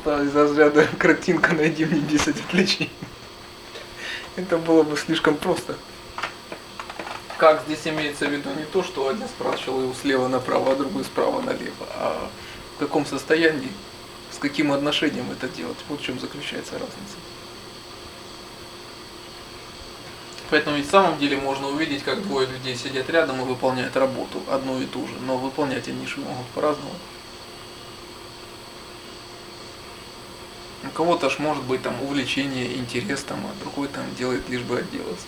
просто из разряда картинка найди мне 10 отличий. Это было бы слишком просто. Как здесь имеется в виду не то, что один спрашивал его слева направо, а другой справа налево, а в каком состоянии, с каким отношением это делать. Вот в чем заключается разница. Поэтому ведь в самом деле можно увидеть, как двое людей сидят рядом и выполняют работу, одну и ту же, но выполнять они же могут по-разному. У кого-то аж может быть там увлечение, интерес там, а другой там делает лишь бы отделаться.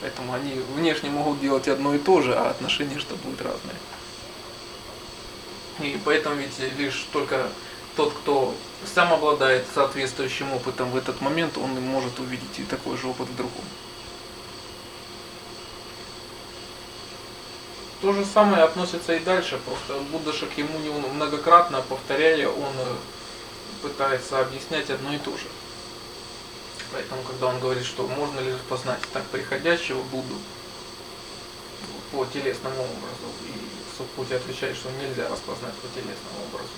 Поэтому они внешне могут делать одно и то же, а отношения что будут разные. И поэтому ведь лишь только тот, кто сам обладает соответствующим опытом в этот момент, он может увидеть и такой же опыт в другом. То же самое относится и дальше, просто Буддашек ему многократно повторяя, он пытается объяснять одно и то же. Поэтому, когда он говорит, что можно ли распознать так приходящего Будду по телесному образу, и Суппути отвечает, что нельзя распознать по телесному образу.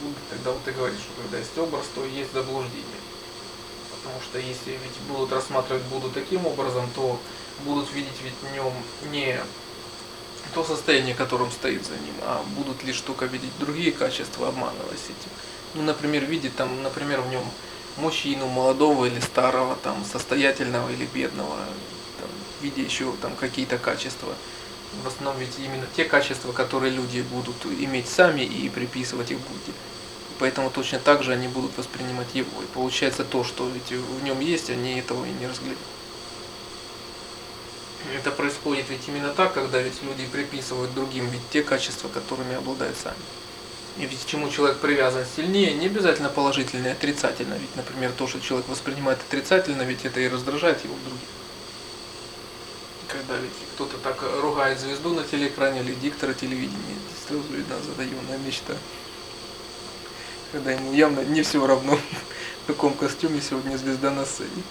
Будда тогда вот и говорит, что когда есть образ, то есть заблуждение. Потому что если ведь будут рассматривать Будду таким образом, то будут видеть ведь в нем не то состояние, которым стоит за ним, а будут лишь только видеть другие качества, обманываясь этим. Ну, например, видеть там, например, в нем мужчину молодого или старого, там, состоятельного или бедного, там, видя еще там какие-то качества. В основном ведь именно те качества, которые люди будут иметь сами и приписывать их Будде. Поэтому точно так же они будут воспринимать его. И получается то, что ведь в нем есть, они этого и не разглядят. Это происходит ведь именно так, когда ведь люди приписывают другим ведь те качества, которыми обладают сами. И ведь к чему человек привязан сильнее, не обязательно положительно и отрицательно. Ведь, например, то, что человек воспринимает отрицательно, ведь это и раздражает его в других. Когда ведь кто-то так ругает звезду на телеэкране или диктора телевидения, сразу видно задаемая мечта. Когда ему явно не все равно, в каком костюме сегодня звезда на сцене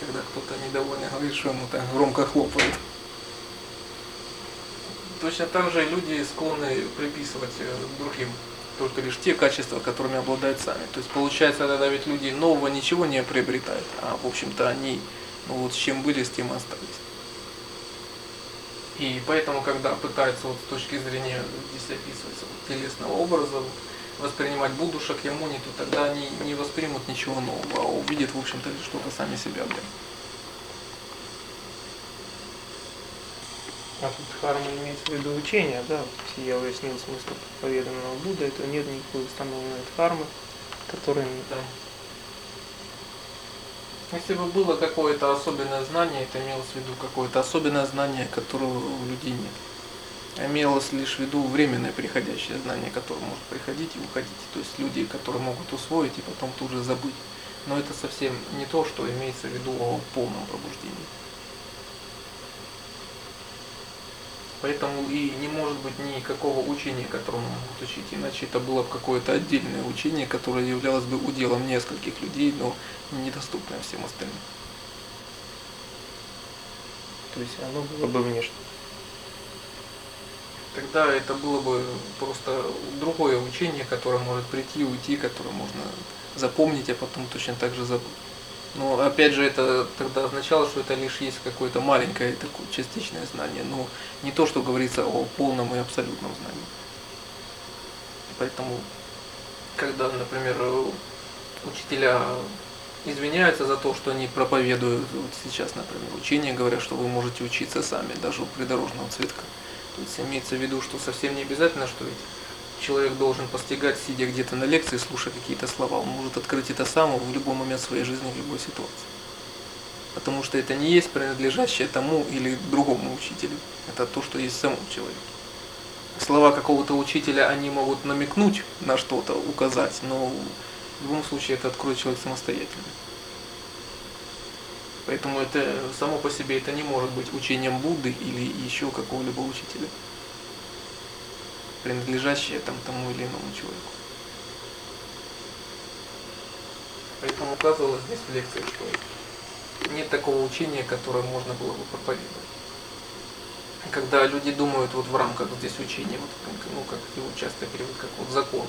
когда кто-то недовольный говорит, что ему так громко хлопают. Точно так же люди склонны приписывать э, другим только лишь те качества, которыми обладают сами. То есть получается тогда ведь люди нового ничего не приобретают, а в общем-то они ну, вот с чем были, с тем и остались. И поэтому, когда пытаются вот с точки зрения здесь описывается вот, телесного образа, воспринимать Будду Шакьямуни, то тогда они не воспримут ничего нового, а увидят, в общем-то, лишь что-то сами себя. Блин. А тут харма имеется в виду учение, да? Я уяснил смысл поведанного Будды, то нет никакой установленной дхармы, которая... Да. Если бы было какое-то особенное знание, это имелось в виду какое-то особенное знание, которого у людей нет имелось лишь в виду временное приходящее знание, которое может приходить и уходить. То есть люди, которые могут усвоить и потом тут же забыть. Но это совсем не то, что имеется в виду о полном пробуждении. Поэтому и не может быть никакого учения, которому могут учить, иначе это было бы какое-то отдельное учение, которое являлось бы уделом нескольких людей, но недоступное всем остальным. То есть оно было бы внешне тогда это было бы просто другое учение, которое может прийти, уйти, которое можно запомнить, а потом точно так же забыть. Но опять же это тогда означало, что это лишь есть какое-то маленькое такое частичное знание, но не то, что говорится о полном и абсолютном знании. Поэтому, когда, например, учителя извиняются за то, что они проповедуют вот сейчас, например, учение, говорят, что вы можете учиться сами, даже у придорожного цветка. То есть имеется в виду, что совсем не обязательно, что ведь человек должен постигать, сидя где-то на лекции, слушая какие-то слова. Он может открыть это сам в любой момент своей жизни, в любой ситуации. Потому что это не есть принадлежащее тому или другому учителю. Это то, что есть в самом человеке. Слова какого-то учителя, они могут намекнуть на что-то, указать, но в любом случае это откроет человек самостоятельно. Поэтому это само по себе это не может быть учением Будды или еще какого-либо учителя, принадлежащее там, тому или иному человеку. Поэтому указывалось здесь в лекции, что нет такого учения, которое можно было бы проповедовать. когда люди думают вот в рамках здесь учения, вот, ну, как его часто переводят, как вот закон,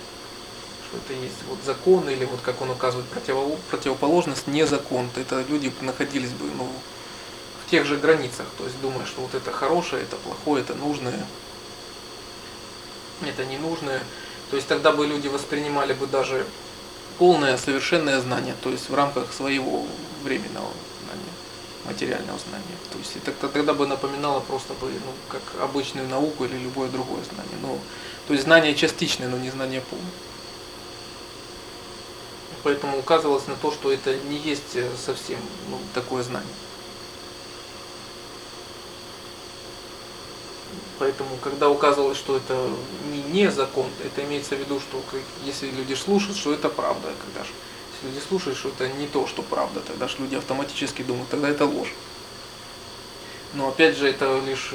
это есть вот закон, или вот как он указывает противо- противоположность, не закон, то это люди находились бы ну, в тех же границах, то есть думая, что вот это хорошее, это плохое, это нужное, это ненужное, то есть тогда бы люди воспринимали бы даже полное, совершенное знание, то есть в рамках своего временного знания, материального знания. То есть это тогда бы напоминало просто бы, ну, как обычную науку или любое другое знание. Ну, то есть знание частичное, но не знание полное. Поэтому указывалось на то, что это не есть э, совсем ну, такое знание. Поэтому, когда указывалось, что это не, не закон, это имеется в виду, что если люди слушают, что это правда, когда же если люди слушают, что это не то, что правда, тогда же люди автоматически думают, тогда это ложь. Но опять же, это лишь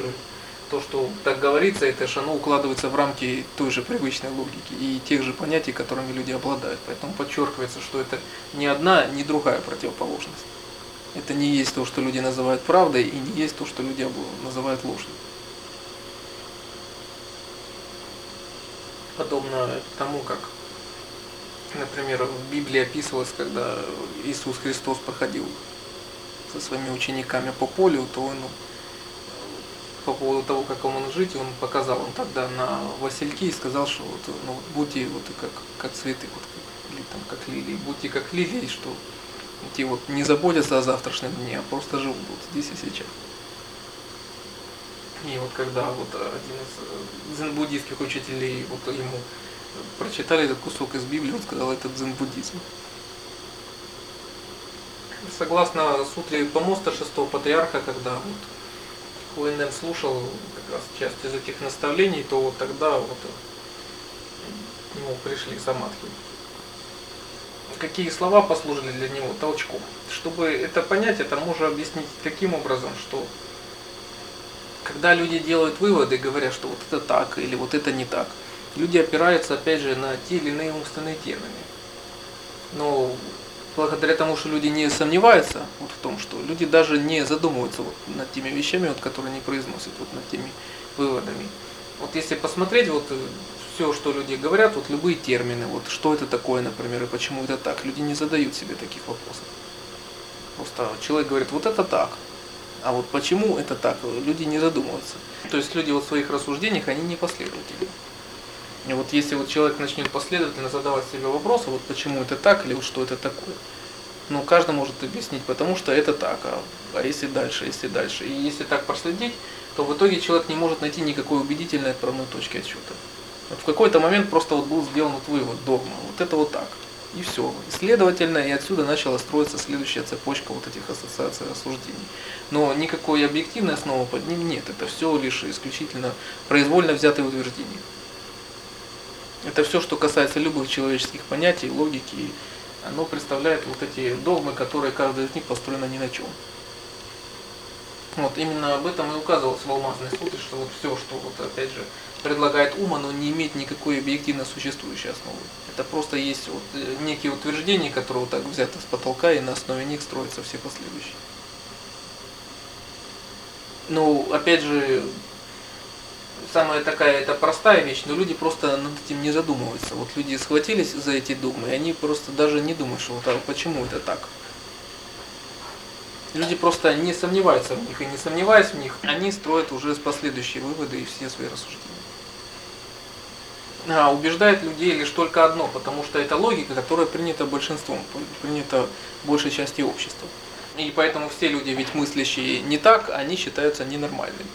то, что так говорится, это же оно укладывается в рамки той же привычной логики и тех же понятий, которыми люди обладают. Поэтому подчеркивается, что это ни одна, ни другая противоположность. Это не есть то, что люди называют правдой, и не есть то, что люди называют ложью. подобно тому, как, например, в Библии описывалось, когда Иисус Христос проходил со своими учениками по полю, то он по поводу того, как он жить, он показал он тогда на васильки и сказал, что вот, ну, будьте вот как, как цветы, вот, как, или там как лилии, будьте как лилии, что те вот не заботятся о завтрашнем дне, а просто живут вот здесь и сейчас. И вот когда вот один из э, дзен-буддийских учителей вот ему прочитали этот кусок из Библии, он сказал, это дзен-буддизм. Согласно сутре помоста шестого патриарха, когда вот Хуэнен слушал как раз часть из этих наставлений, то вот тогда вот нему пришли самадхи. Какие слова послужили для него толчком? Чтобы это понять, это можно объяснить таким образом, что когда люди делают выводы, говорят, что вот это так или вот это не так, люди опираются опять же на те или иные умственные термины. Но благодаря тому, что люди не сомневаются вот в том, что люди даже не задумываются вот над теми вещами, вот, которые они произносят, вот над теми выводами. Вот если посмотреть вот э, все, что люди говорят, вот любые термины, вот что это такое, например, и почему это так, люди не задают себе таких вопросов. Просто человек говорит, вот это так, а вот почему это так, люди не задумываются. То есть люди вот в своих рассуждениях, они не последовательны. И вот если вот человек начнет последовательно задавать себе вопросы, вот почему это так или вот что это такое, ну каждый может объяснить, потому что это так, а, а если дальше, если дальше. И если так проследить, то в итоге человек не может найти никакой убедительной отправной точки отсчета. Вот в какой-то момент просто вот был сделан вот вывод, догма, вот это вот так. И все. И следовательно, и отсюда начала строиться следующая цепочка вот этих ассоциаций рассуждений. Но никакой объективной основы под ним нет. Это все лишь исключительно произвольно взятые утверждения. Это все, что касается любых человеческих понятий, логики. Оно представляет вот эти догмы, которые каждый из них построена ни на чем. Вот именно об этом и указывалось в Алмазной сутре, что вот все, что вот опять же предлагает ум, оно не имеет никакой объективно существующей основы. Это просто есть вот э, некие утверждения, которые вот так взяты с потолка, и на основе них строятся все последующие. Ну, опять же, самая такая, это простая вещь, но люди просто над этим не задумываются. Вот люди схватились за эти догмы, и они просто даже не думают, что вот, а почему это так. Люди просто не сомневаются в них, и не сомневаясь в них, они строят уже последующие выводы и все свои рассуждения а, убеждает людей лишь только одно, потому что это логика, которая принята большинством, принята большей части общества. И поэтому все люди, ведь мыслящие не так, они считаются ненормальными.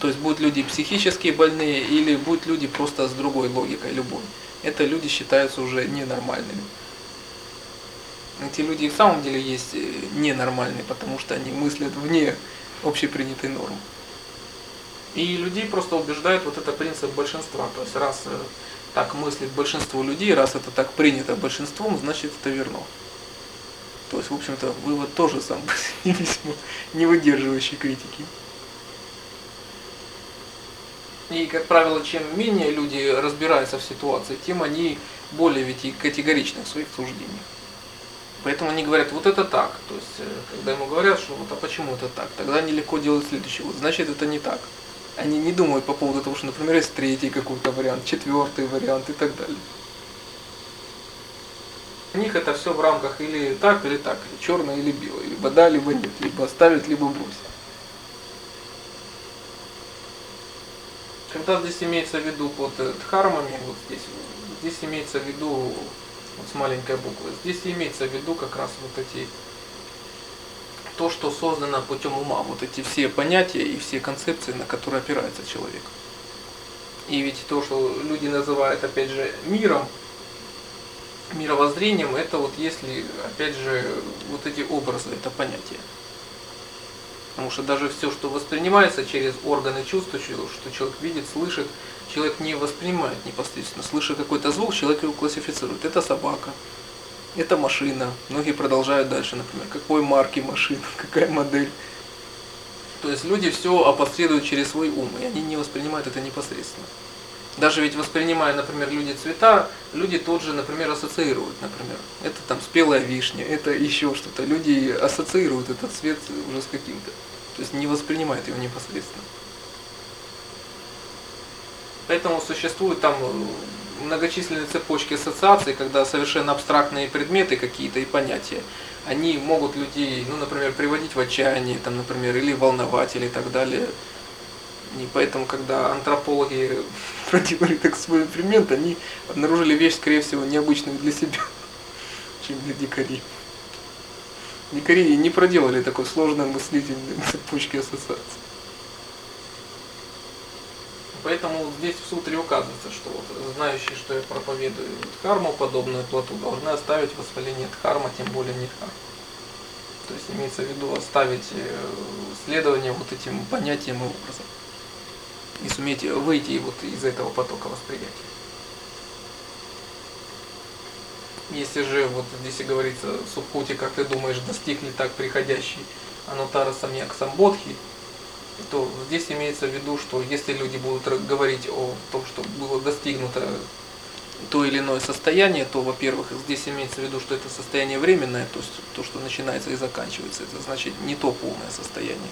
То есть будут люди психически больные или будут люди просто с другой логикой любой. Это люди считаются уже ненормальными. Эти люди в самом деле есть э, ненормальные, потому что они мыслят вне общепринятой нормы. И людей просто убеждает вот это принцип большинства. То есть раз э, так мыслит большинство людей, раз это так принято большинством, значит это верно. То есть, в общем-то, вывод тоже сам весьма не выдерживающий критики. И, как правило, чем менее люди разбираются в ситуации, тем они более ведь категоричны в своих суждениях. Поэтому они говорят, вот это так. То есть, э, когда ему говорят, что вот а почему это так, тогда они легко делают следующее. Вот значит это не так. Они не думают по поводу того, что, например, есть третий какой-то вариант, четвертый вариант и так далее. У них это все в рамках или так, или так, или черное, или белое, либо да, либо нет, либо оставить, либо бросить. Когда здесь имеется в виду под э, дхармами, вот здесь, здесь имеется в виду вот с маленькой буквы, здесь имеется в виду как раз вот эти то, что создано путем ума, вот эти все понятия и все концепции, на которые опирается человек. И ведь то, что люди называют, опять же, миром, мировоззрением, это вот если, опять же, вот эти образы, это понятие. Потому что даже все, что воспринимается через органы чувств, что человек видит, слышит, человек не воспринимает непосредственно. Слыша какой-то звук, человек его классифицирует. Это собака, это машина. Многие продолжают дальше, например, какой марки машина, какая модель. То есть люди все опосредуют через свой ум, и они не воспринимают это непосредственно. Даже ведь воспринимая, например, люди цвета, люди тут же, например, ассоциируют, например, это там спелая вишня, это еще что-то. Люди ассоциируют этот цвет уже с каким-то. То есть не воспринимают его непосредственно. Поэтому существуют там многочисленные цепочки ассоциаций, когда совершенно абстрактные предметы какие-то и понятия, они могут людей, ну, например, приводить в отчаяние, там, например, или волновать, или так далее. И поэтому, когда антропологи проделали так свой эксперимент, они обнаружили вещь, скорее всего, необычную для себя, чем для дикарей. Дикари не проделали такой сложной мыслительной цепочки ассоциаций. Поэтому здесь в сутре указывается, что вот знающие, что я проповедую дхарму, подобную плоту, должны оставить воспаление дхарма, тем более не дхарма. То есть имеется в виду оставить э, следование вот этим понятиям и образом. И суметь выйти вот из этого потока восприятия. Если же вот здесь и говорится, Субхути, как ты думаешь, достиг ли так приходящий Анутара Самьяк Самбодхи, то здесь имеется в виду, что если люди будут говорить о том, что было достигнуто то или иное состояние, то, во-первых, здесь имеется в виду, что это состояние временное, то есть то, что начинается и заканчивается, это значит не то полное состояние,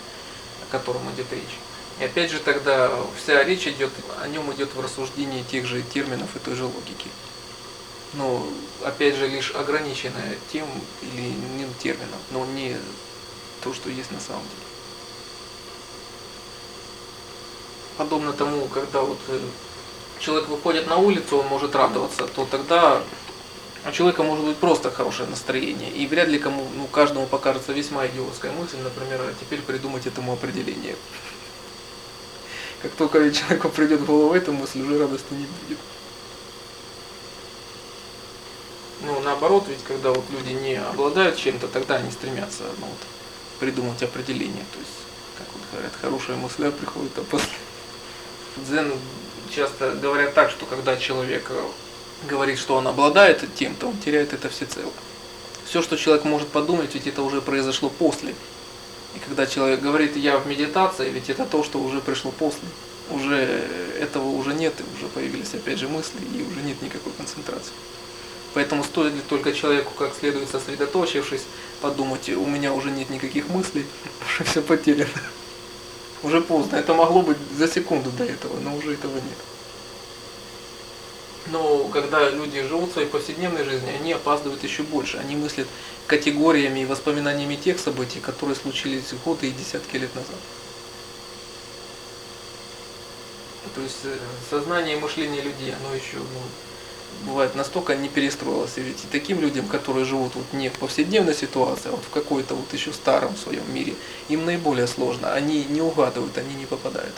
о котором идет речь. И опять же тогда вся речь идет, о нем идет в рассуждении тех же терминов и той же логики. Но опять же лишь ограниченная тем или иным термином, но не то, что есть на самом деле. подобно тому, когда вот э, человек выходит на улицу, он может радоваться, то тогда у человека может быть просто хорошее настроение. И вряд ли кому, ну, каждому покажется весьма идиотская мысль, например, а теперь придумать этому определение. Как только человеку придет в голову эта мысль, уже радости не будет. Ну, наоборот, ведь когда вот люди не обладают чем-то, тогда они стремятся ну, вот, придумать определение. То есть, как вот говорят, хорошая мысль приходит, а после дзен часто говорят так, что когда человек э, говорит, что он обладает тем, то он теряет это всецело. Все, что человек может подумать, ведь это уже произошло после. И когда человек говорит «я в медитации», ведь это то, что уже пришло после. Уже этого уже нет, и уже появились опять же мысли, и уже нет никакой концентрации. Поэтому стоит ли только человеку, как следует сосредоточившись, подумать, у меня уже нет никаких мыслей, уже все потеряно. Уже поздно. Это могло быть за секунду до этого, но уже этого нет. Но когда люди живут своей повседневной жизнью, они опаздывают еще больше. Они мыслят категориями и воспоминаниями тех событий, которые случились годы и десятки лет назад. То есть э, сознание и мышление людей, оно еще ну, бывает настолько не перестроилось. И ведь и таким людям, которые живут вот не в повседневной ситуации, а вот в какой-то вот еще старом своем мире, им наиболее сложно. Они не угадывают, они не попадают.